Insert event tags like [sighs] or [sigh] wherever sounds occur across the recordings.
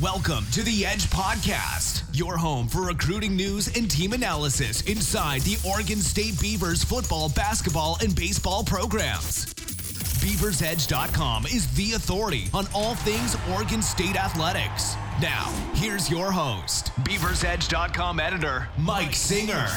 Welcome to the Edge Podcast, your home for recruiting news and team analysis inside the Oregon State Beavers football, basketball, and baseball programs. BeaversEdge.com is the authority on all things Oregon State athletics. Now, here's your host, BeaversEdge.com editor, Mike Singer.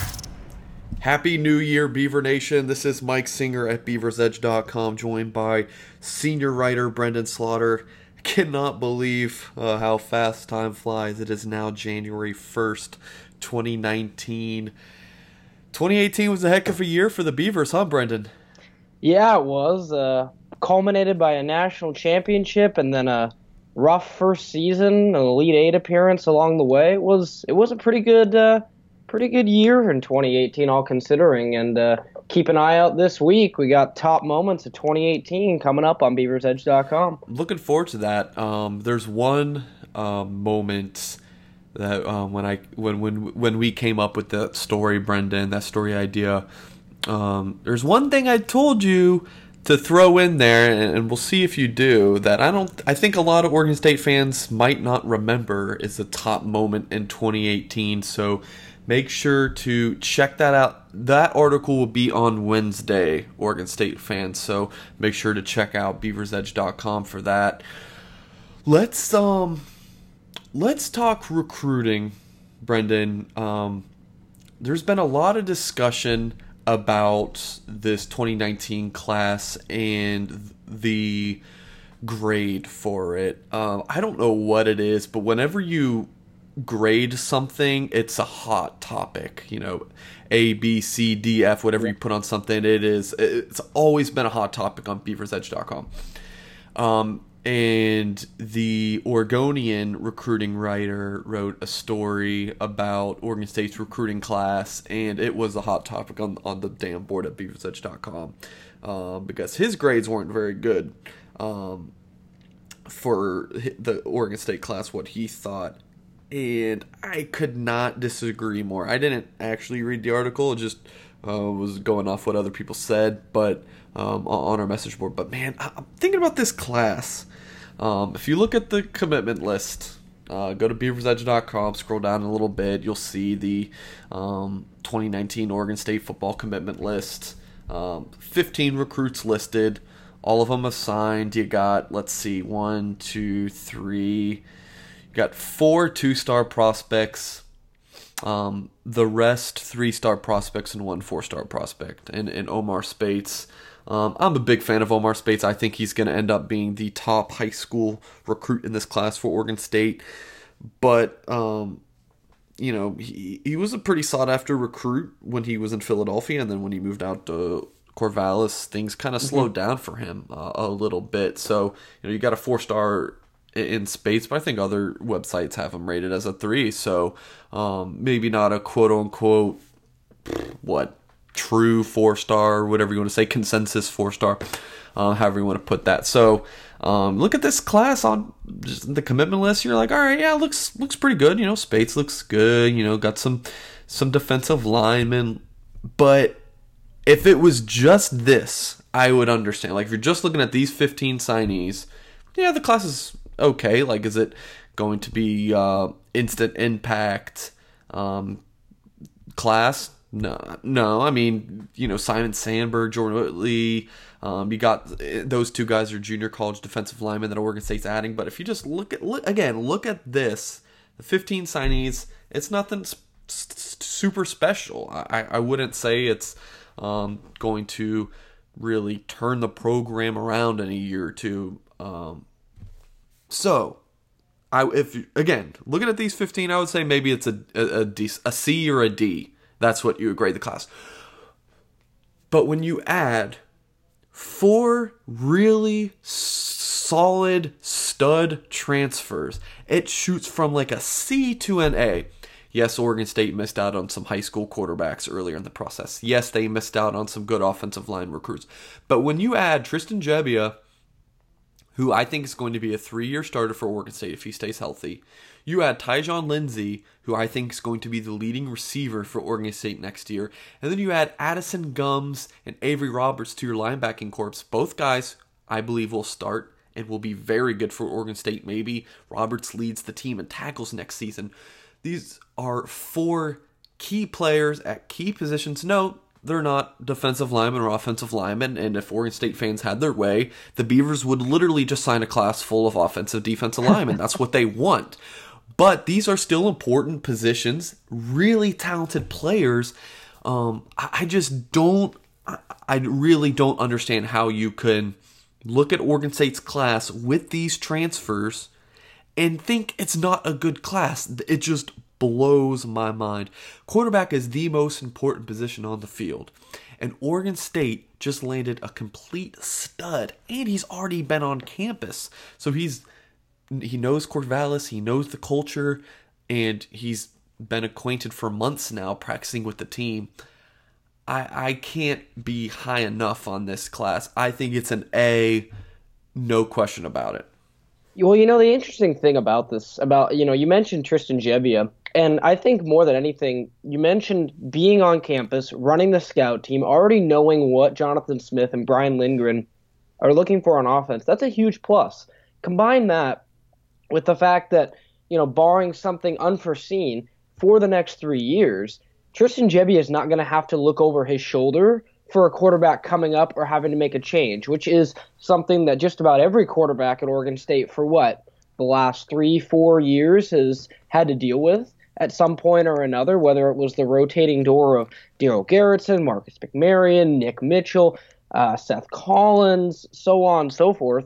Happy New Year, Beaver Nation. This is Mike Singer at BeaversEdge.com, joined by senior writer Brenden Slaughter cannot believe uh, how fast time flies. It is now January 1st, 2019. 2018 was a heck of a year for the Beavers, huh, Brenden? Yeah, it was. Uh, culminated by a national championship and then a rough first season, an Elite Eight appearance along the way. It was it was a pretty good uh, pretty good year in 2018, all considering. And uh, keep an eye out this week. We got top moments of 2018 coming up on BeaversEdge.com. Looking forward to that. Um, there's one um, moment that um, when I when when when we came up with the story, Brenden, that story idea. Um, there's one thing I told you to throw in there, and we'll see if you do. That I don't. I think a lot of Oregon State fans might not remember is the top moment in 2018. So make sure to check that out. That article will be on Wednesday, Oregon State fans. So make sure to check out beaversedge.com for that. Let's um let's talk recruiting, Brenden. Um there's been a lot of discussion about this 2019 class and the grade for it. Um, I don't know what it is, but whenever you grade something, it's a hot topic. You know, A, B, C, D, F, whatever you put on something, it is. It's always been a hot topic on BeaversEdge.com. Um, and the Oregonian recruiting writer wrote a story about Oregon State's recruiting class, and it was a hot topic on, on the damn board at BeaversEdge.com um, because his grades weren't very good um, for the Oregon State class, what he thought and I could not disagree more. I didn't actually read the article; just uh, was going off what other people said, but um, on our message board. But man, I'm thinking about this class. Um, if you look at the commitment list, uh, go to beaversedge.com, scroll down a little bit, you'll see the um, 2019 Oregon State football commitment list. Um, 15 recruits listed, all of them assigned. You got, let's see, one, two, three got four two star prospects. Um, the rest three star prospects and one four star prospect, and, and Omar Speights. Um, I'm a big fan of Omar Speights. I think he's going to end up being the top high school recruit in this class for Oregon State. But, um, you know, he, he was a pretty sought after recruit when he was in Philadelphia, and then when he moved out to Corvallis, things kind of mm-hmm. slowed down for him uh, a little bit. So, you know, you got a four star in Speights, but I think other websites have him rated as a three. So um, maybe not a quote unquote what true four star, whatever you want to say, consensus four star, uh, however you want to put that. So um, look at this class on the commitment list. You're like, all right, yeah, looks looks pretty good. You know, Speights looks good. You know, got some some defensive linemen, but if it was just this, I would understand. Like if you're just looking at these 15 signees, yeah, the class is okay. Like, is it going to be uh, instant impact um, class? No, no. I mean, you know, Simon Sandberg, Jordan Whittley. Um, you got those two guys are junior college defensive linemen that Oregon State's adding. But if you just look at look, again, look at this, the 15 signees. It's nothing super special. I, I wouldn't say it's um, going to really turn the program around in a year or two. Um, so, I if again looking at these 15, I would say maybe it's a a, a, D, a C or a D. That's what you would grade the class. But when you add four really solid stud transfers, it shoots from like a C to an A. Yes, Oregon State missed out on some high school quarterbacks earlier in the process. Yes, they missed out on some good offensive line recruits. But when you add Tristan Gebbia who I think is going to be a three year starter for Oregon State if he stays healthy. You add Tyjon Lindsey, who I think is going to be the leading receiver for Oregon State next year. And then you add Addison Gums and Avery Roberts to your linebacking corps. Both guys, I believe, will start and will be very good for Oregon State. Maybe Roberts leads the team in tackles next season. These are four key players at key positions. No, they're not defensive linemen or offensive linemen, and if Oregon State fans had their way, the Beavers would literally just sign a class full of offensive defensive linemen. That's what they want. But these are still important positions, really talented players. Um, I just don't, I really don't understand how you can look at Oregon State's class with these transfers and think it's not a good class. It just blows my mind. Quarterback is the most important position on the field. And Oregon State just landed a complete stud, and he's already been on campus. So he's he knows Corvallis, he knows the culture, and he's been acquainted for months now practicing with the team. I I can't be high enough on this class. I think it's an A, no question about it. Well, you know the interesting thing about this, about you know, you mentioned Tristan Gebbia, and I think more than anything, you mentioned being on campus, running the scout team, already knowing what Jonathan Smith and Brian Lindgren are looking for on offense. That's a huge plus. Combine that with the fact that you know, barring something unforeseen for the next three years, Tristan Gebbia is not going to have to look over his shoulder for a quarterback coming up or having to make a change, which is something that just about every quarterback at Oregon State for what the last three, four years has had to deal with at some point or another, whether it was the rotating door of Darell Garretson, Marcus McMaryion, Nick Mitchell, uh, Seth Collins, so on and so forth.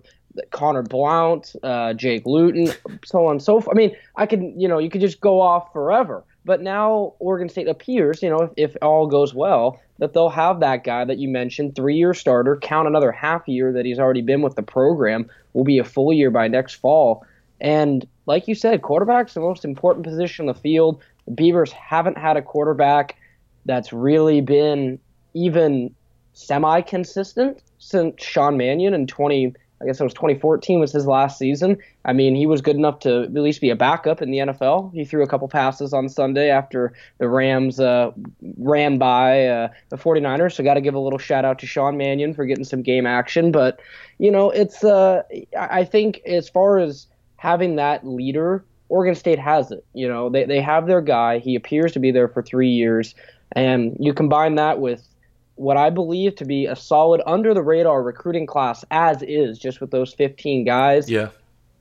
Conor Blount, uh, Jake Luton, so on and so forth. I mean, I could, you know, you could just go off forever. But now Oregon State appears, you know, if, if all goes well, that they'll have that guy that you mentioned, three-year starter. Count another half year that he's already been with the program. Will be a full year by next fall. And like you said, quarterback's the most important position on the field. The Beavers haven't had a quarterback that's really been even semi-consistent since Sean Mannion in 20- I guess it was 2014 was his last season. I mean, he was good enough to at least be a backup in the NFL. He threw a couple passes on Sunday after the Rams uh, ran by uh, the 49ers. So got to give a little shout out to Sean Mannion for getting some game action. But you know, it's uh, I think as far as having that leader, Oregon State has it. You know, they they have their guy. He appears to be there for three years, and you combine that with what I believe to be a solid under the radar recruiting class as is, just with those 15 guys. Yeah.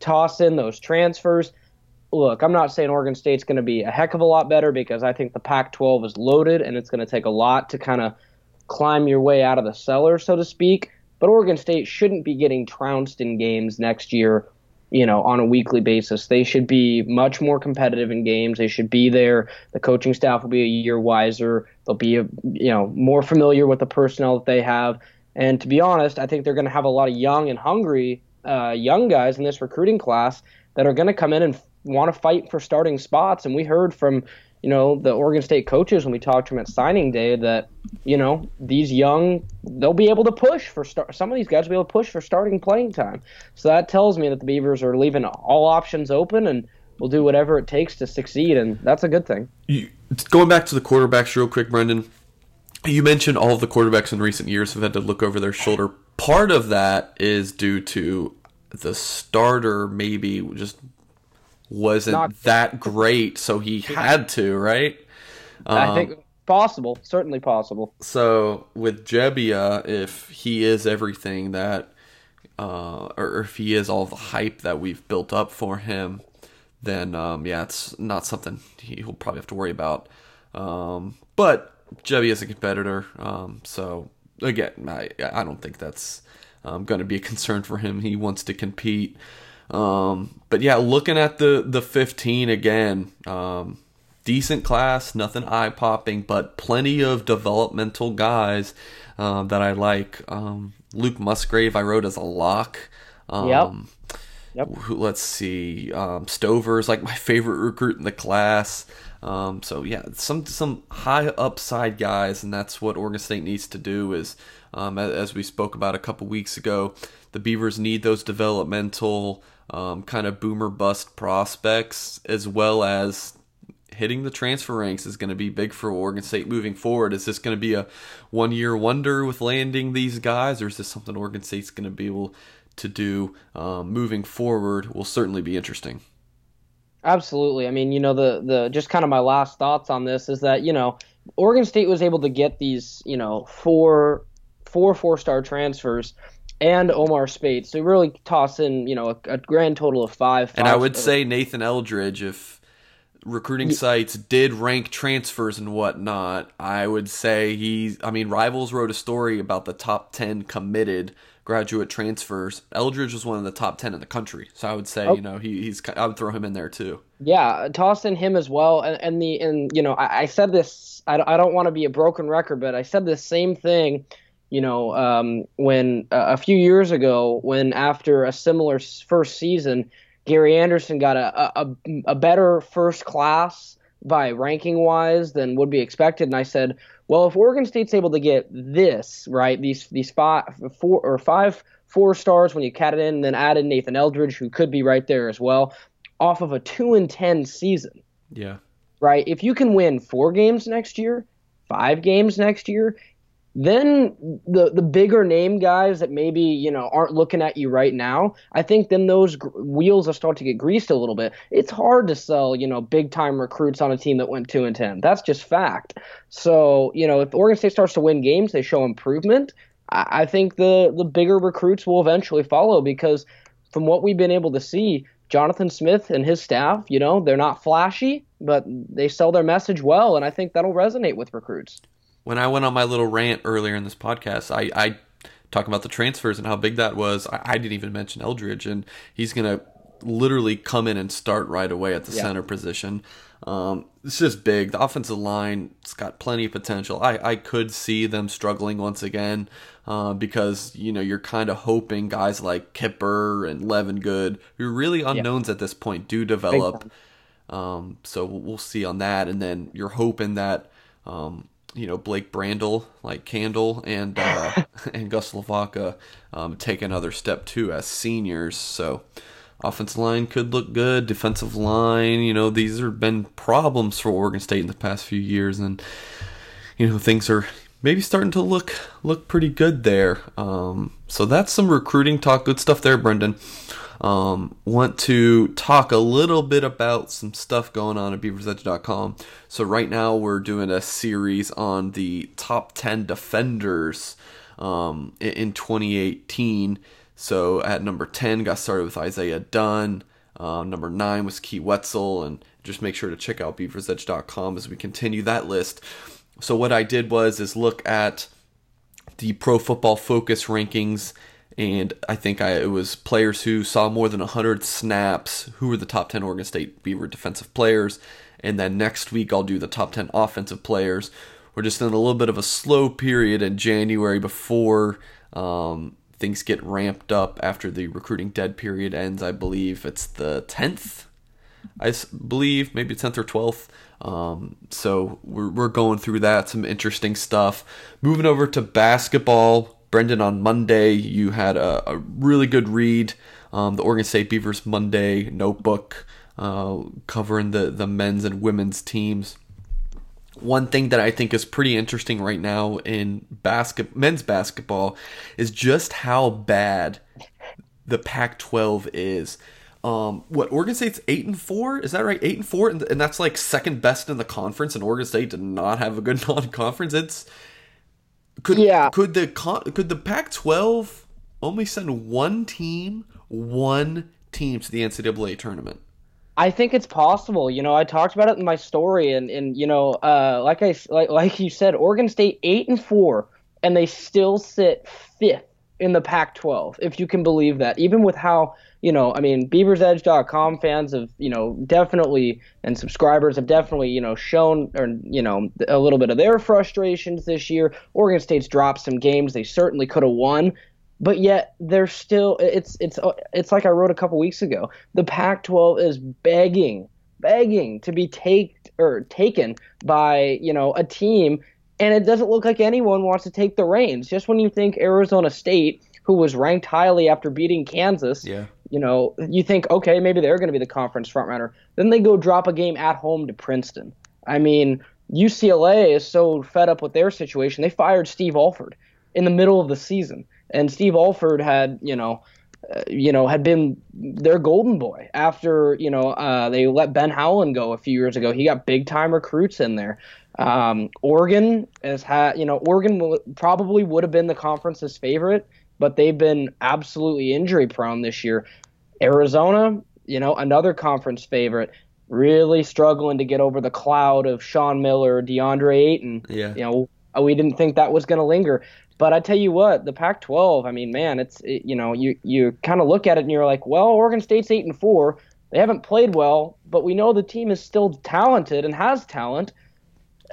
Toss in those transfers. Look, I'm not saying Oregon State's going to be a heck of a lot better because I think the Pac 12 is loaded and it's going to take a lot to kind of climb your way out of the cellar, so to speak. But Oregon State shouldn't be getting trounced in games next year you know, on a weekly basis. They should be much more competitive in games. They should be there. The coaching staff will be a year wiser. They'll be, you know, more familiar with the personnel that they have. And to be honest, I think they're going to have a lot of young and hungry uh, young guys in this recruiting class that are going to come in and want to fight for starting spots. And we heard from you know, the Oregon State coaches when we talked to them at signing day that, you know, these young they'll be able to push for. Some of these guys will be able to push for starting playing time. So that tells me that the Beavers are leaving all options open and will do whatever it takes to succeed, and that's a good thing. You, going back to the quarterbacks real quick, Brenden. You mentioned all of the quarterbacks in recent years have had to look over their shoulder. Part of that is due to the starter maybe just wasn't Not, that great, so he had to, right? Um, I think possible, certainly possible. So with Gebbia, if he is everything that, uh, or if he is all the hype that we've built up for him, then um, yeah, it's not something he'll probably have to worry about. Um, but Gebbia is a competitor, um, so again, I I don't think that's um, going to be a concern for him. He wants to compete. Um, but yeah, looking at the the 15 again, um, decent class, nothing eye popping, but plenty of developmental guys uh, that I like. Um, Luke Musgrave, I wrote as a lock. Um, yep. Yep. let's see. Um, Stover's like my favorite recruit in the class. Um, so yeah, some some high upside guys, and that's what Oregon State needs to do. Is um, as we spoke about a couple weeks ago, the Beavers need those developmental um, kind of boomer bust prospects, as well as hitting the transfer ranks is going to be big for Oregon State moving forward. Is this going to be a one year wonder with landing these guys, or is this something Oregon State's going to be able to do um, moving forward will certainly be interesting. Absolutely. I mean, you know, the the just kind of my last thoughts on this is that you know Oregon State was able to get these you know four four four star transfers and Omar Speights. So really toss in, you know, a, a grand total of five. And I would say Nathan Eldridge, if recruiting sites did rank transfers and whatnot, I would say he's. I mean, Rivals wrote a story about the top ten committed graduate transfers. Eldridge was one of the top ten in the country, so I would say, oh. you know, he, he's. I would throw him in there too. Yeah, toss in him as well, and, and the and you know, I, I said this. I, I don't want to be a broken record, but I said the same thing you know, um, when uh, a few years ago, when after a similar first season, Gary Andersen got a, a, a better first class by ranking wise than would be expected, and I said, well, if Oregon State's able to get this right, these these five four or five four stars when you cat it in, and then add in Nathan Eldridge, who could be right there as well, off of a two and ten season. Yeah. Right. If you can win four games next year, five games next year, then the the bigger name guys that maybe you know aren't looking at you right now, I think then those gr- wheels are starting to get greased a little bit. It's hard to sell you know big time recruits on a team that went two and ten. That's just fact. So you know if Oregon State starts to win games, they show improvement. I, I think the the bigger recruits will eventually follow because from what we've been able to see, Jonathan Smith and his staff, you know, they're not flashy, but they sell their message well, and I think that'll resonate with recruits when I went on my little rant earlier in this podcast, I, I talking about the transfers and how big that was. I, I didn't even mention Eldridge, and he's gonna literally come in and start right away at the yeah. center position. Um, it's just big. The offensive line, it's got plenty of potential. I, I could see them struggling once again uh, because, you know, you're kind of hoping guys like Kipper and Levengood, who are really unknowns yeah. at this point, do develop. Um, so we'll see on that. And then you're hoping that um, you know Blake Brandel, like Candle, and uh, [laughs] and Gus Lavaka um, take another step too as seniors. So offensive line could look good. Defensive line, you know, these have been problems for Oregon State in the past few years, and you know things are maybe starting to look look pretty good there. Um, so that's some recruiting talk. Good stuff there, Brenden um, want to talk a little bit about some stuff going on at beaversedge.com. So, right now, we're doing a series on the top 10 defenders um, in 2018. So, at number 10, got started with Isaiah Dunn. Uh, number 9 was Kee Whetzel. And just make sure to check out beaversedge.com as we continue that list. So, what I did was is look at the Pro Football Focus rankings and I think I, it was players who saw more than 100 snaps who were the top 10 Oregon State Beaver defensive players. And then next week I'll do the top 10 offensive players. We're just in a little bit of a slow period in January before um, things get ramped up after the recruiting dead period ends. I believe it's the 10th. I believe maybe 10th or 12th. Um, so we're, we're going through that, some interesting stuff. Moving over to basketball, Brenden, on Monday, you had a, a really good read. Um, the Oregon State Beavers Monday notebook uh, covering the, the men's and women's teams. One thing that I think is pretty interesting right now in basket men's basketball is just how bad the Pac-12 is. Um, what Oregon State's eight and four? Is that right? Eight and four, and, and that's like second best in the conference. And Oregon State did not have a good [laughs] non-conference. It's could yeah. could the could the Pac-12 only send one team, one team to the NCAA tournament? I think it's possible. You know, I talked about it in my story, and and you know, uh, like I like like you said, Oregon State eight and four, and they still sit fifth in the Pac-12, if you can believe that. Even with how you know, I mean, BeaversEdge.com fans have, you know, definitely, and subscribers have definitely, you know, shown, or, you know, a little bit of their frustrations this year. Oregon State's dropped some games they certainly could have won, but yet they're still, it's, it's, uh, it's like I wrote a couple weeks ago. The Pac 12 is begging, begging to be take, or taken by, you know, a team and it doesn't look like anyone wants to take the reins. Just when you think Arizona State, who was ranked highly after beating Kansas, yeah you know, you think, okay, maybe they're going to be the conference frontrunner. Then they go drop a game at home to Princeton. I mean, UCLA is so fed up with their situation, they fired Steve Alford in the middle of the season. And Steve Alford had, you know, uh, you know, had been their golden boy after you know uh, they let Ben Howland go a few years ago. He got big time recruits in there. Um, Oregon has had, you know, Oregon will, probably would have been the conference's favorite, but they've been absolutely injury prone this year. Arizona, you know, another conference favorite, really struggling to get over the cloud of Sean Miller, DeAndre Ayton. Yeah. You know, we didn't think that was going to linger. But I tell you what, the Pac-12. I mean, man, it's it, you know, you you kind of look at it and you're like, well, Oregon State's eight and four. They haven't played well, but we know the team is still talented and has talent.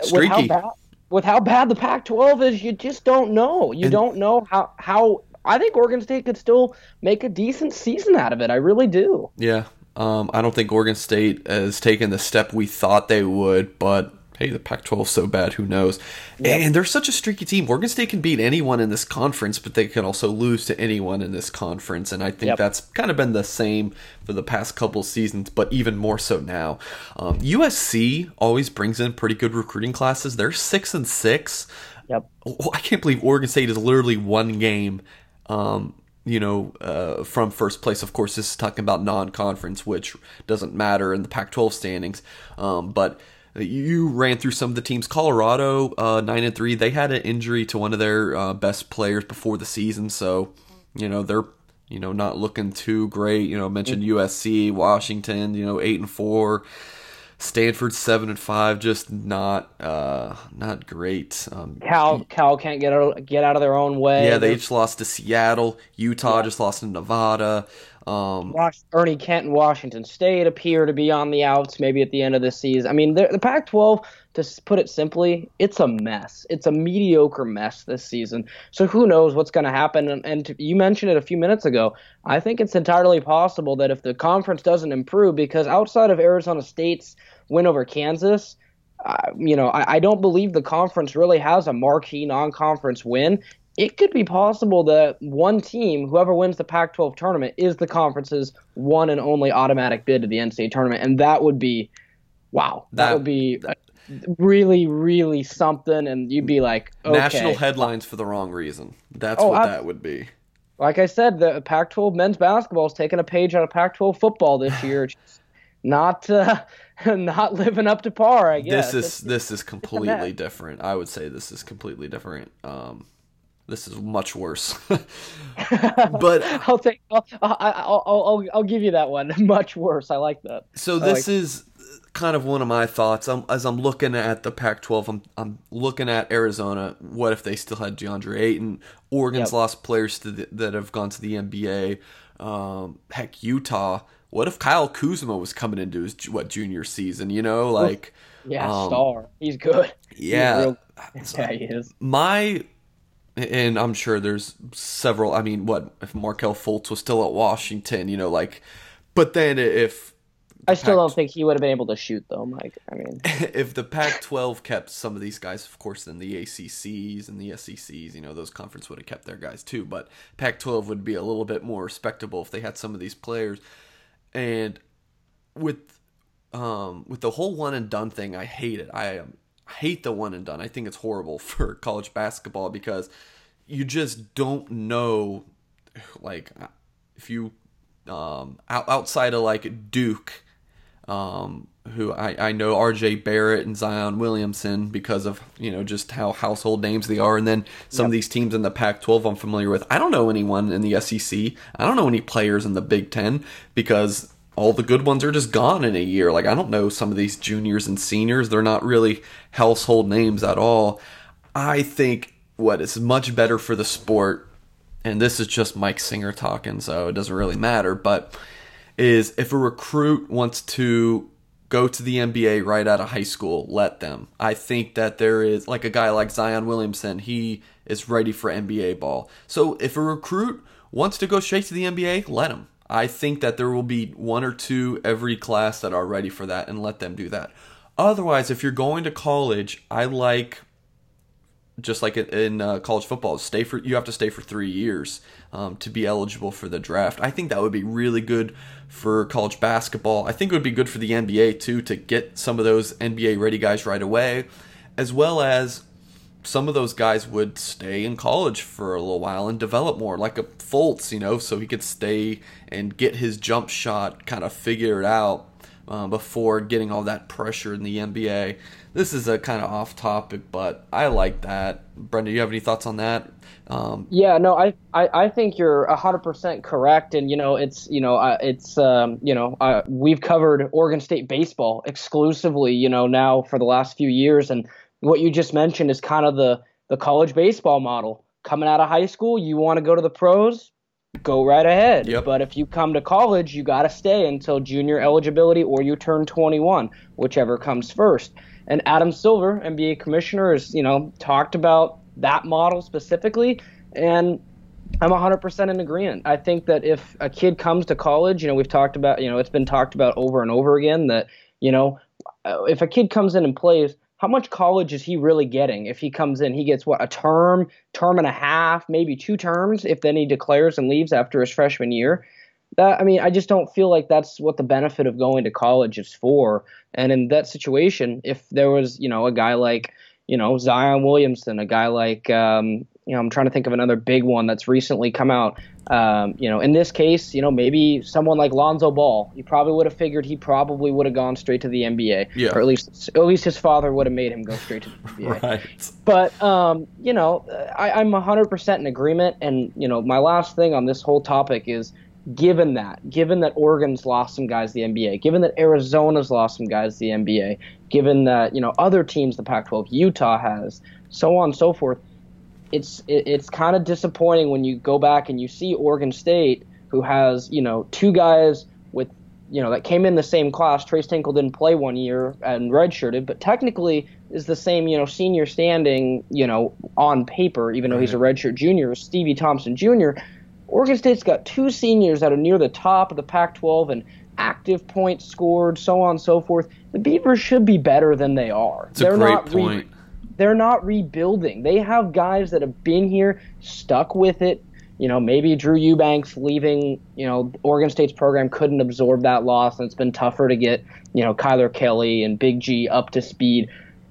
Streaky. With how bad, with how bad the Pac-12 is, you just don't know. You And- don't know how how. I think Oregon State could still make a decent season out of it. I really do. Yeah. Um, I don't think Oregon State has taken the step we thought they would, but hey, the Pac 12 so bad, who knows? And they're such a streaky team. Oregon State can beat anyone in this conference, but they can also lose to anyone in this conference. And I think Yep. that's kind of been the same for the past couple seasons, but even more so now. Um, USC always brings in pretty good recruiting classes. They're six and six. Yep. Oh, I can't believe Oregon State is literally one game, um, you know, uh, from first place. Of course, this is talking about non-conference, which doesn't matter in the Pac-12 standings. Um, but you ran through some of the teams. Colorado, uh, nine and three. They had an injury to one of their uh, best players before the season, so you know they're you know not looking too great. You know, mentioned USC, Washington. You know, eight and four. Stanford seven and five, just not uh, not great. Um, Cal Cal can't get out, get out of their own way. yeah, they each lost to Seattle. Utah just lost to Nevada. Um, Ernie Kent and Washington State appear to be on the outs maybe at the end of the season. I mean, the the Pac-12, to put it simply, it's a mess. It's a mediocre mess this season. So who knows what's going to happen? And, and to- you mentioned it a few minutes ago. I think it's entirely possible that if the conference doesn't improve, because outside of Arizona State's win over Kansas, uh, you know, I, I don't believe the conference really has a marquee non-conference win. It could be possible that one team, whoever wins the Pac-12 tournament, is the conference's one and only automatic bid to the NCAA tournament, and that would be, wow, that, That- would be really, really something. And you'd be like, okay. National headlines for the wrong reason. That's Oh, what I- that would be. like I said, the Pac-12 men's basketball is taking a page out of Pac-12 football this [sighs] year. Not uh, [laughs] not living up to par, I guess. This is this is completely different. I would say this is completely different. Um, this is much worse. [laughs] but [laughs] I'll take. I'll, I'll, I'll, I'll, give you that one. [laughs] Much worse. I like that. So this like- is kind of one of my thoughts. I'm, as I'm looking at the Pac-12, I'm I'm looking at Arizona. What if they still had DeAndre Ayton? Oregon's Yep. lost players to the, that have gone to the NBA. Um, heck, Utah. What if Kyle Kuzma was coming into his what junior season? You know, like Yeah, um, star. He's good. He's yeah. real- yeah, he is. my and I'm sure there's several. I mean, what if Markelle Fultz was still at Washington? You know, like, but then if I still Pac- don't think he would have been able to shoot though, Mike. I mean, [laughs] if the Pac-12 kept some of these guys, of course, then the ACCs and the SECs, you know, those conference would have kept their guys too. But Pac-12 would be a little bit more respectable if they had some of these players. And with um, with the whole one and done thing, I hate it. I um, hate the one and done. I think it's horrible [laughs] for college basketball because you just don't know, like, if you um, out, outside of like Duke um, who I, I know RJ Barrett and Zion Williamson because of, you know, just how household names they are. And then some of these teams in the Pac 12 I'm familiar with. I don't know anyone in the SEC. I don't know any players in the Big Ten because all the good ones are just gone in a year. Like, I don't know some of these juniors and seniors. They're not really household names at all. I think what is much better for the sport, and this is just Mike Singer talking, so it doesn't really matter, but is if a recruit wants to go to the NBA right out of high school, let them. I think that there is like a guy like Zion Williamson, he is ready for NBA ball. So if a recruit wants to go straight to the NBA, let him. I think that there will be one or two every class that are ready for that and let them do that. Otherwise, if you're going to college, I like just like in uh, college football, stay for you have to stay for three years um, to be eligible for the draft. I think that would be really good for college basketball. I think it would be good for the NBA too to get some of those NBA ready guys right away, as well as some of those guys would stay in college for a little while and develop more, like a Fultz, you know, so he could stay and get his jump shot kind of figured out uh, before getting all that pressure in the NBA. This is a kind of off topic, but I like that. Brenda, you have any thoughts on that? Um, yeah, no, I, I, I think you're hundred percent correct, and you know it's you know uh, it's um, you know uh, we've covered Oregon State baseball exclusively, you know now for the last few years, and what you just mentioned is kind of the the college baseball model. Coming out of high school, you want to go to the pros, go right ahead. Yep. But if you come to college, you got to stay until junior eligibility or you turn 21, whichever comes first. And Adam Silver, NBA commissioner, has you know talked about that model specifically, and I'm 100% in agreement. I think that if a kid comes to college, you know, we've talked about, you know, it's been talked about over and over again that, you know, if a kid comes in and plays, how much college is he really getting? If he comes in he gets what a term term and a half maybe two terms if then he declares and leaves after his freshman year. That i mean i just don't feel like that's what the benefit of going to college is for. And in that situation if there was you know a guy like you know zion williamson a guy like um, you know i'm trying to think of another big one that's recently come out um, you know, in this case, you know, maybe someone like Lonzo Ball, you probably would have figured he probably would have gone straight to the NBA, yeah. or at least at least his father would have made him go straight to the NBA. [laughs] right. But um, you know, I, I'm 100% in agreement, and you know, my last thing on this whole topic is, given that, given that Oregon's lost some guys to the NBA, given that Arizona's lost some guys to the NBA, given that you know other teams, the Pac-12, Utah has, so on and so forth it's it, it's kind of disappointing when you go back and you see Oregon State, who has you know two guys with you know that came in the same class. Tres Tinkle didn't play one year and redshirted, but technically is the same you know senior standing you know on paper, even though he's a redshirt junior. Stevie Thompson Jr. Oregon State's got two seniors that are near the top of the Pac-12 and active points scored, so on and so forth. The Beavers should be better than they are. It's They're a great not point. Re- they're not rebuilding. They have guys that have been here, stuck with it. You know, maybe Drew Eubanks leaving, you know, Oregon State's program couldn't absorb that loss, and it's been tougher to get, you know, Kylor Kelley and Big G up to speed.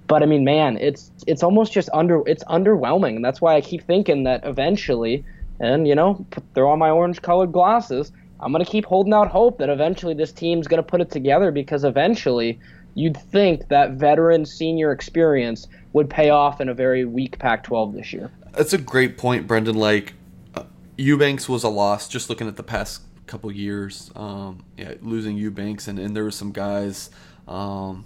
But I mean, man, it's it's almost just under it's underwhelming, and that's why I keep thinking that eventually, and you know, throw on my orange-colored glasses, I'm gonna keep holding out hope that eventually this team's gonna put it together because eventually you'd think that veteran senior experience would pay off in a very weak Pac-12 this year. That's a great point, Brenden. Like uh, Eubanks was a loss. Just looking at the past couple years, um, yeah, losing Eubanks, and, and there were some guys um,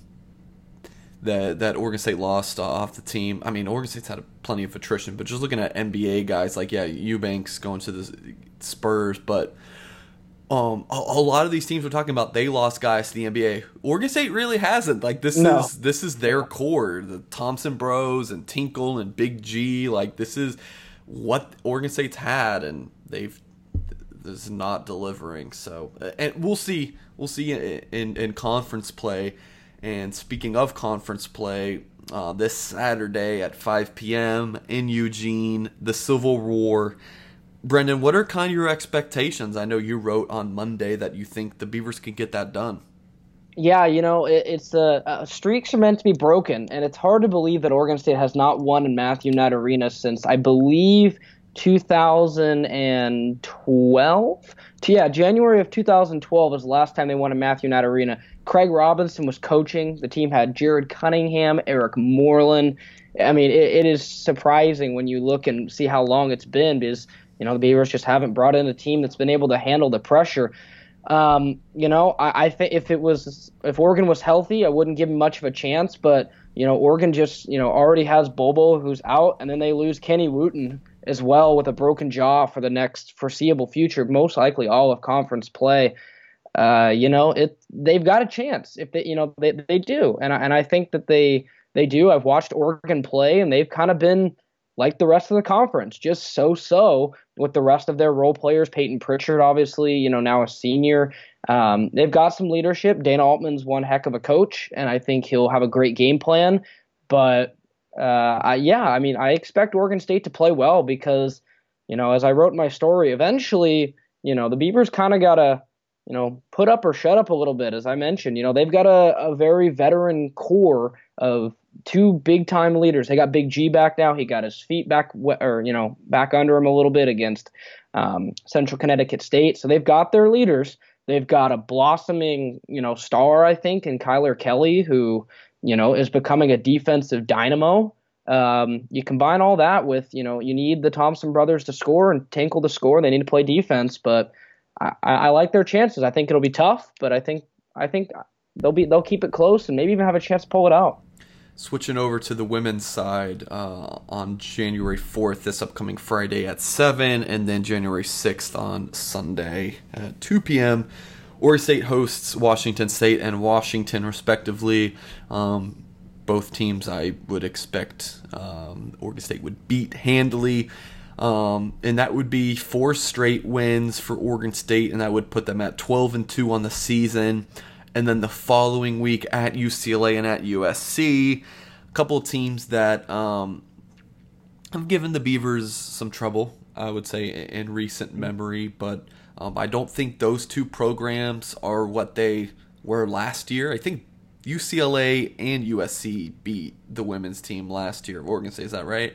that that Oregon State lost off the team. I mean, Oregon State's had plenty of attrition, but just looking at NBA guys, like yeah, Eubanks going to the Spurs, but um, a, a, lot of these teams we're talking about, they lost guys to the NBA. Oregon State really hasn't. Like this no. is this is their core. The Thompson Bros and Tinkle and Big G. Like this is what Oregon State's had, and they've this is not delivering. So, and we'll see. We'll see in, in, in conference play. And speaking of conference play, uh, this Saturday at 5 p.m. in Eugene, the Civil War Brenden, what are kind of your expectations? I know you wrote on Monday that you think the Beavers can get that done. Yeah, you know, it, it's the uh, streaks are meant to be broken, and it's hard to believe that Oregon State has not won in Matthew Knight Arena since I believe 2012. Yeah, January of 2012 was the last time they won in Matthew Knight Arena. Craig Robinson was coaching. The team had Jared Cunningham, Eric Moreland. I mean, it, it is surprising when you look and see how long it's been because you know, the Beavers just haven't brought in a team that's been able to handle the pressure. Um, you know, I, I think if it was if Oregon was healthy, I wouldn't give them much of a chance. But you know, Oregon just you know already has Bol Bol who's out, and then they lose Kenny Wooten as well with a broken jaw for the next foreseeable future, most likely all of conference play. Uh, you know, it they've got a chance if they you know they they do, and I, and I think that they they do. I've watched Oregon play, and they've kind of been like the rest of the conference, just so so with the rest of their role players. Payton Pritchard, obviously, you know, now a senior. Um, they've got some leadership. Dana Altman's one heck of a coach, and I think he'll have a great game plan. But uh, I, yeah, I mean, I expect Oregon State to play well because, you know, as I wrote in my story, eventually, you know, the Beavers kind of got to, you know, put up or shut up a little bit. As I mentioned, you know, they've got a, a very veteran core of two big time leaders. They got Big G back now. He got his feet back, or you know, back under him a little bit against um, Central Connecticut State. So they've got their leaders. They've got a blossoming, you know, star, I think, in Kylor Kelley, who, you know, is becoming a defensive dynamo. Um, you combine all that with, you know, you need the Thompson brothers to score and Tinkle to score. They need to play defense, but I, I like their chances. I think it'll be tough, but I think I think they'll be they'll keep it close and maybe even have a chance to pull it out. Switching over to the women's side uh, on January 4th, this upcoming Friday at 7, and then January 6th on Sunday at 2 p.m. Oregon State hosts Washington State and Washington, respectively. Um, both teams I would expect um, Oregon State would beat handily. Um, and that would be four straight wins for Oregon State, and that would put them at 12 and 2 on the season and then the following week at UCLA and at USC. A couple teams that um, have given the Beavers some trouble, I would say, in recent memory, but um, I don't think those two programs are what they were last year. I think UCLA and USC beat the women's team last year. Oregon State, is that right?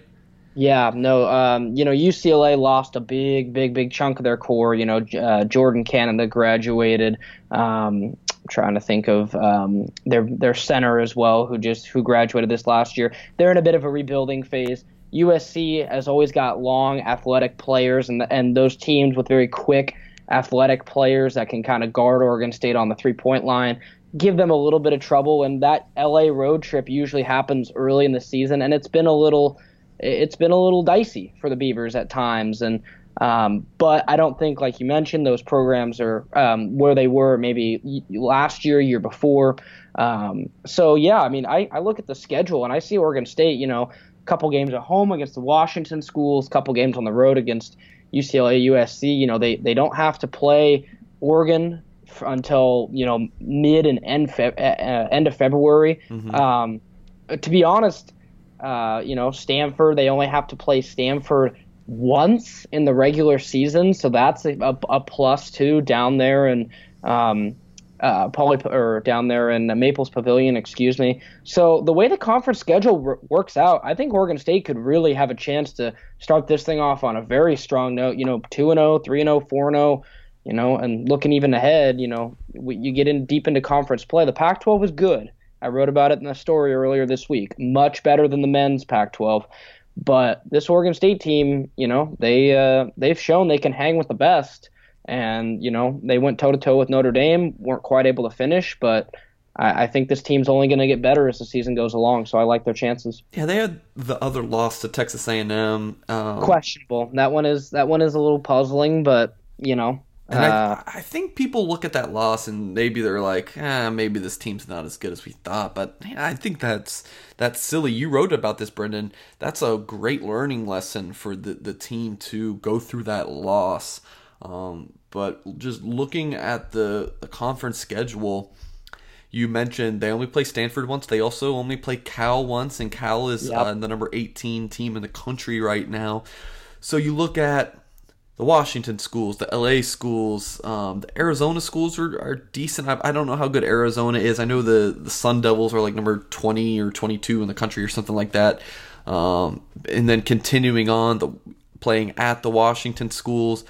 Yeah, no, um, you know, UCLA lost a big, big, big chunk of their core. You know, uh, Jordan Canada graduated. Um, trying to think of um, their their center as well, who just who graduated this last year. They're in a bit of a rebuilding phase. USC has always got long, athletic players, and and those teams with very quick, athletic players that can kind of guard Oregon State on the three point line give them a little bit of trouble. And that LA road trip usually happens early in the season, and it's been a little it's been a little dicey for the Beavers at times. And um, but I don't think, like you mentioned, those programs are um, where they were maybe last year, year before. Um, so yeah, I mean, I, I look at the schedule and I see Oregon State, you know, a couple games at home against the Washington schools, couple games on the road against UCLA, USC. You know, they they don't have to play Oregon until you know mid and end fe- uh, end of February. Mm-hmm. Um, to be honest, uh, you know, Stanford they only have to play Stanford once in the regular season, so that's a, a, a plus two down there and um, uh, Poly or down there in Maples Pavilion, excuse me. So the way the conference schedule works out, I think Oregon State could really have a chance to start this thing off on a very strong note. You know, two and 0, 3 and 0, 4 and 0. You know, and looking even ahead, you know, we, you get in deep into conference play. The Pac-12 is good. I wrote about it in the story earlier this week. Much better than the men's Pac-12. But this Oregon State team, you know, they uh, they've shown they can hang with the best, and you know they went toe to toe with Notre Dame, weren't quite able to finish, but I, I think this team's only going to get better as the season goes along. So I like their chances. Yeah, they had the other loss to Texas A&M. Um, Questionable. That one is that one is a little puzzling, but you know and uh, I, I, think people look at that loss and maybe they're like, eh, maybe this team's not as good as we thought. But I think that's that's silly. You wrote about this, Brenden. That's a great learning lesson for the, the team to go through that loss. Um, but just looking at the, the conference schedule, you mentioned they only play Stanford once. They also only play Cal once, and Cal is yep. uh, the number 18 team in the country right now. So you look at the Washington schools, the LA schools, um, the Arizona schools are, are decent. I, I, don't know how good Arizona is. I know the, the Sun Devils are like number 20 or 22 in the country or something like that. Um, and then continuing on, the playing at the Washington schools.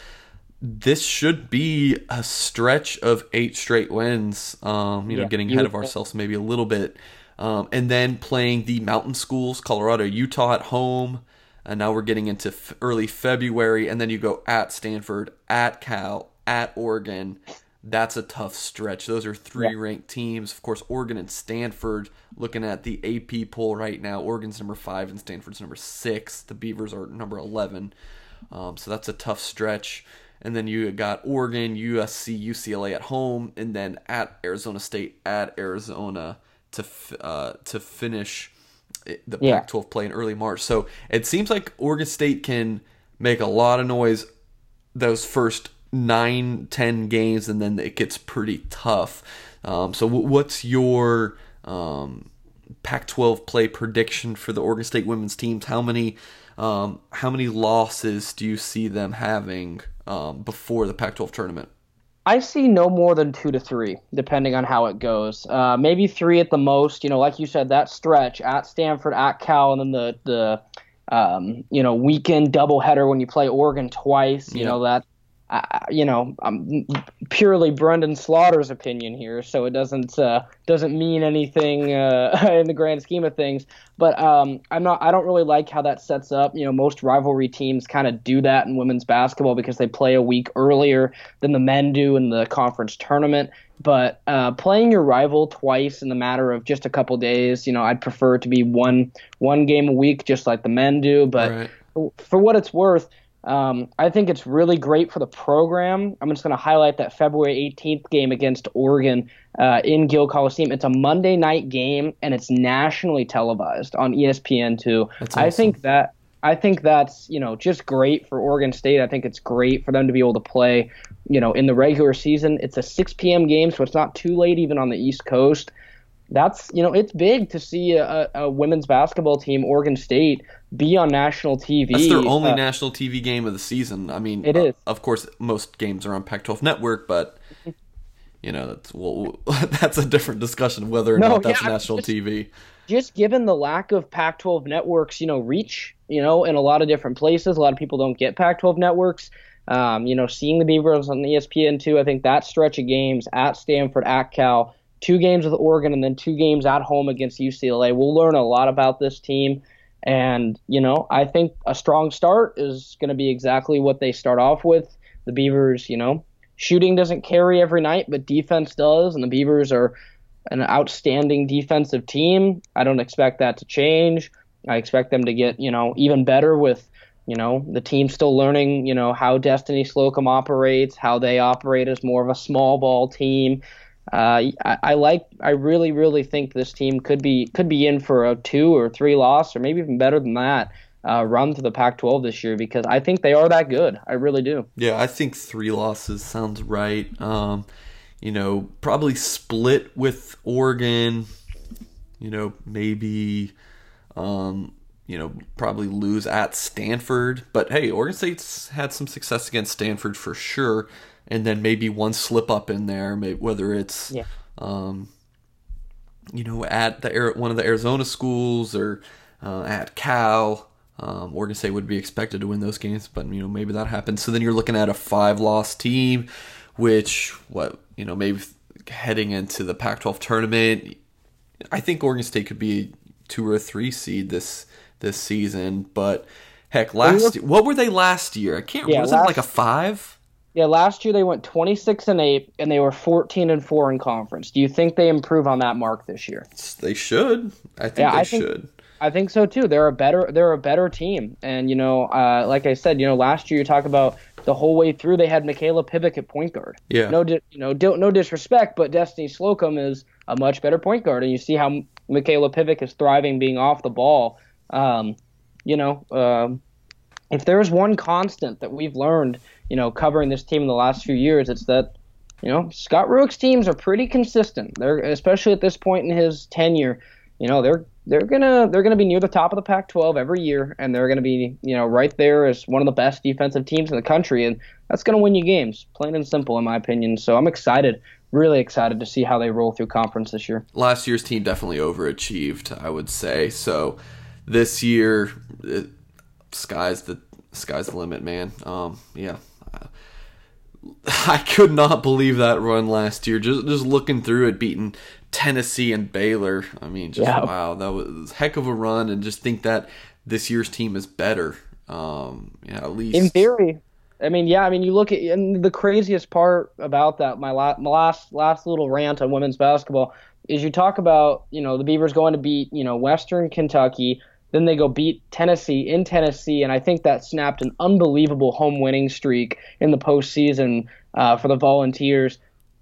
This should be a stretch of eight straight wins. Um, you know, getting ahead of ourselves maybe a little bit. Um, and then playing the mountain schools, Colorado, Utah at home, and now we're getting into f- early February, and then you go at Stanford, at Cal, at Oregon. That's a tough stretch. Those are three yeah. ranked teams. Of course, Oregon and Stanford. Looking at the AP poll right now, Oregon's number five and Stanford's number six. The Beavers are number eleven. Um, so that's a tough stretch. And then you got Oregon, USC, UCLA at home, and then at Arizona State, at Arizona to f- uh, to finish the yeah. Pac-12 play in early March. So it seems like Oregon State can make a lot of noise those first nine, ten games, and then it gets pretty tough. Um, so what's your um, Pac-12 play prediction for the Oregon State women's teams? How many um, how many losses do you see them having um, before the Pac-12 tournament? I see no more than two to three, depending on how it goes. Uh, maybe three at the most. You know, like you said, that stretch at Stanford, at Cal, and then the the um, you know weekend doubleheader when you play Oregon twice. You Yeah. know that. Uh, you know, um, purely Brenden Slaughter's opinion here, so it doesn't uh, doesn't mean anything uh, [laughs] in the grand scheme of things. But um, I'm not. I don't really like how that sets up. You know, most rivalry teams kind of do that in women's basketball because they play a week earlier than the men do in the conference tournament. But uh, playing your rival twice in the matter of just a couple days, you know, I'd prefer to be one one game a week, just like the men do. But Right. for what it's worth, um, I think it's really great for the program. I'm just going to highlight that February 18th game against Oregon uh, in Gill Coliseum. It's a Monday night game and it's nationally televised on E ESPN2. That's I think that I think that's you know just great for Oregon State. I think it's great for them to be able to play, you know, in the regular season. It's a 6 p.m. game, so it's not too late even on the East Coast. That's you know it's big to see a, a women's basketball team, Oregon State, be on national TV. That's their only Uh, national TV game of the season. I mean, It uh, is. Of course, most games are on Pac-12 Network, but you know that's well, [laughs] that's a different discussion whether or No, not that's yeah, national it's- TV. just given the lack of Pac-12 networks, you know, reach, you know, in a lot of different places. A lot of people don't get Pac-12 networks. Um, you know, seeing the Beavers on ESPN two, I think that stretch of games at Stanford, at Cal, two games with Oregon, and then two games at home against UCLA. We'll learn a lot about this team. And, you know, I think a strong start is going to be exactly what they start off with. The Beavers, you know, shooting doesn't carry every night, but defense does. And the Beavers are an outstanding defensive team. I don't expect that to change. I expect them to get, you know, even better with, you know, the team still learning, you know, how Destiny Slocum operates, how they operate as more of a small ball team. Uh, I, I like. I really, really think this team could be could be in for a two or three loss, or maybe even better than that, uh, run to the Pac-12 this year because I think they are that good. I really do. Yeah, I think three losses sounds right. Um, you know, probably split with Oregon. You know, maybe, um, you know, probably lose at Stanford. But hey, Oregon State's had some success against Stanford for sure. And then maybe one slip up in there, whether it's, Yeah. um, you know, at the one of the Arizona schools or uh, at Cal. Um, Oregon State would be expected to win those games, but you know maybe that happens. So then you're looking at a five-loss team, which what you know maybe heading into the Pac-12 tournament. I think Oregon State could be a two or a three seed this this season, but heck, last what were they last year? I can't. Yeah, was it last- like a five? Yeah, last year they went 26 and 8 and they were 14 and 4 in conference. Do you think they improve on that mark this year? They should. I think Yeah, they I think- should. I think so too. They're a better they're a better team. And you know, uh, like I said, you know, last year you talk about the whole way through they had Mikayla Pivec at point guard. Yeah. No di- you know, don't no disrespect, but Destiny Slocum is a much better point guard and you see how Mikayla Pivec is thriving being off the ball. Um, you know, um, if there's one constant that we've learned, you know, covering this team in the last few years, it's that, you know, Scott Rueck's teams are pretty consistent. They're especially at this point in his tenure, you know, they're they're gonna they're gonna be near the top of the Pac-12 every year, and they're gonna be you know right there as one of the best defensive teams in the country, and that's gonna win you games, plain and simple, in my opinion. So I'm excited, really excited to see how they roll through conference this year. last year's team definitely overachieved, I would say. So this year, it, sky's the sky's the limit, man. Um, yeah, [laughs] I could not believe that run last year. Just just looking through it, beating Tennessee and Baylor. I mean, just Yeah. wow, that was a heck of a run, and just think that this year's team is better. Um, yeah, at least In theory, I mean, yeah, I mean, you look at and the craziest part about that, my, la- my last last little rant on women's basketball is you talk about you know the Beavers going to beat you know Western Kentucky, then they go beat Tennessee in Tennessee, and I think that snapped an unbelievable home winning streak in the postseason uh, for the Volunteers.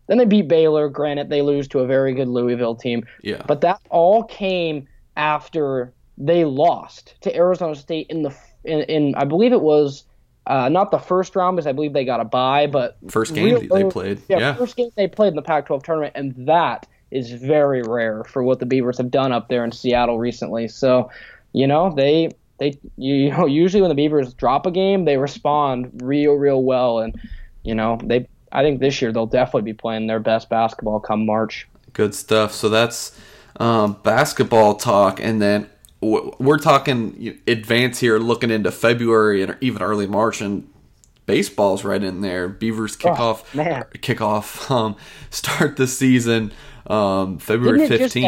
Then they beat Baylor. Granted, they lose to a very good Louisville team, yeah, but that all came after they lost to Arizona State in the in, in I believe it was uh, not the first round because I believe they got a bye, but first game real- they played. yeah, Yeah, first game they played in the Pac-12 tournament, and that is very rare for what the Beavers have done up there in Seattle recently. So, you know, they they you know [laughs] usually when the Beavers drop a game, they respond real real well, and you know they I think this year they'll definitely be playing their best basketball come March. Good stuff. So that's um, basketball talk, and then we're talking advance here, looking into February and even early March, and baseball's right in there. Beavers kickoff, oh, kickoff, [laughs] um, start the season um, February fifteenth.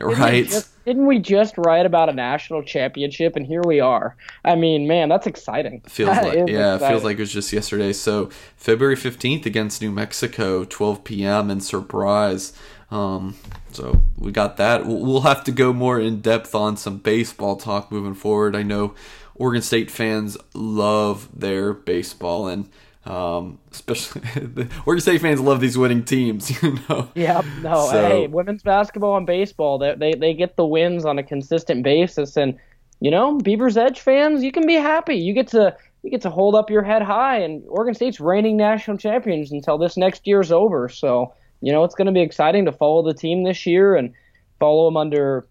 Right? Didn't we just write about a national championship, and here we are? I mean, man, that's exciting. Feels that like yeah, exciting. it feels like it was just yesterday. So February fifteenth against New Mexico, twelve p.m. in Surprise. Um, so we got that. We'll have to go more in depth on some baseball talk moving forward. I know Oregon State fans love their baseball, and um, especially [laughs] the Oregon State fans love these winning teams, [laughs] you know. Yeah, no, so, hey, women's basketball and baseball, they, they they get the wins on a consistent basis, and you know, Beavers Edge fans, you can be happy. You get to you get to hold up your head high, and Oregon State's reigning national champions until this next year's over. So you know, it's going to be exciting to follow the team this year and follow them under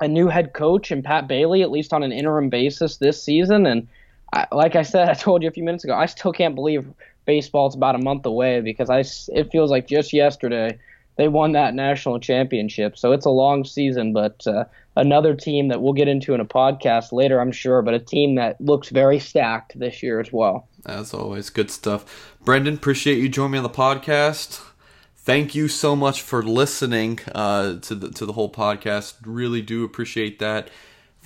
a new head coach and Pat Bailey, at least on an interim basis this season. And I, like I said, [laughs] I told you a few minutes ago, I still can't believe baseball's about a month away because I, it feels like just yesterday they won that national championship. So it's a long season, but uh, another team that we'll get into in a podcast later, I'm sure, but a team that looks very stacked this year as well. As always, good stuff. Brenden, appreciate you joining me on the podcast thank you so much for listening uh, to the to the whole podcast. Really do appreciate that.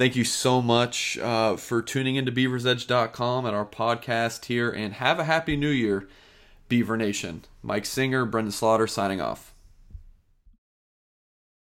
Thank you so much uh, for tuning into BeaversEdge.com and our podcast here, and have a happy New Year, Beaver Nation. Mike Singer, Brenden Slaughter, signing off.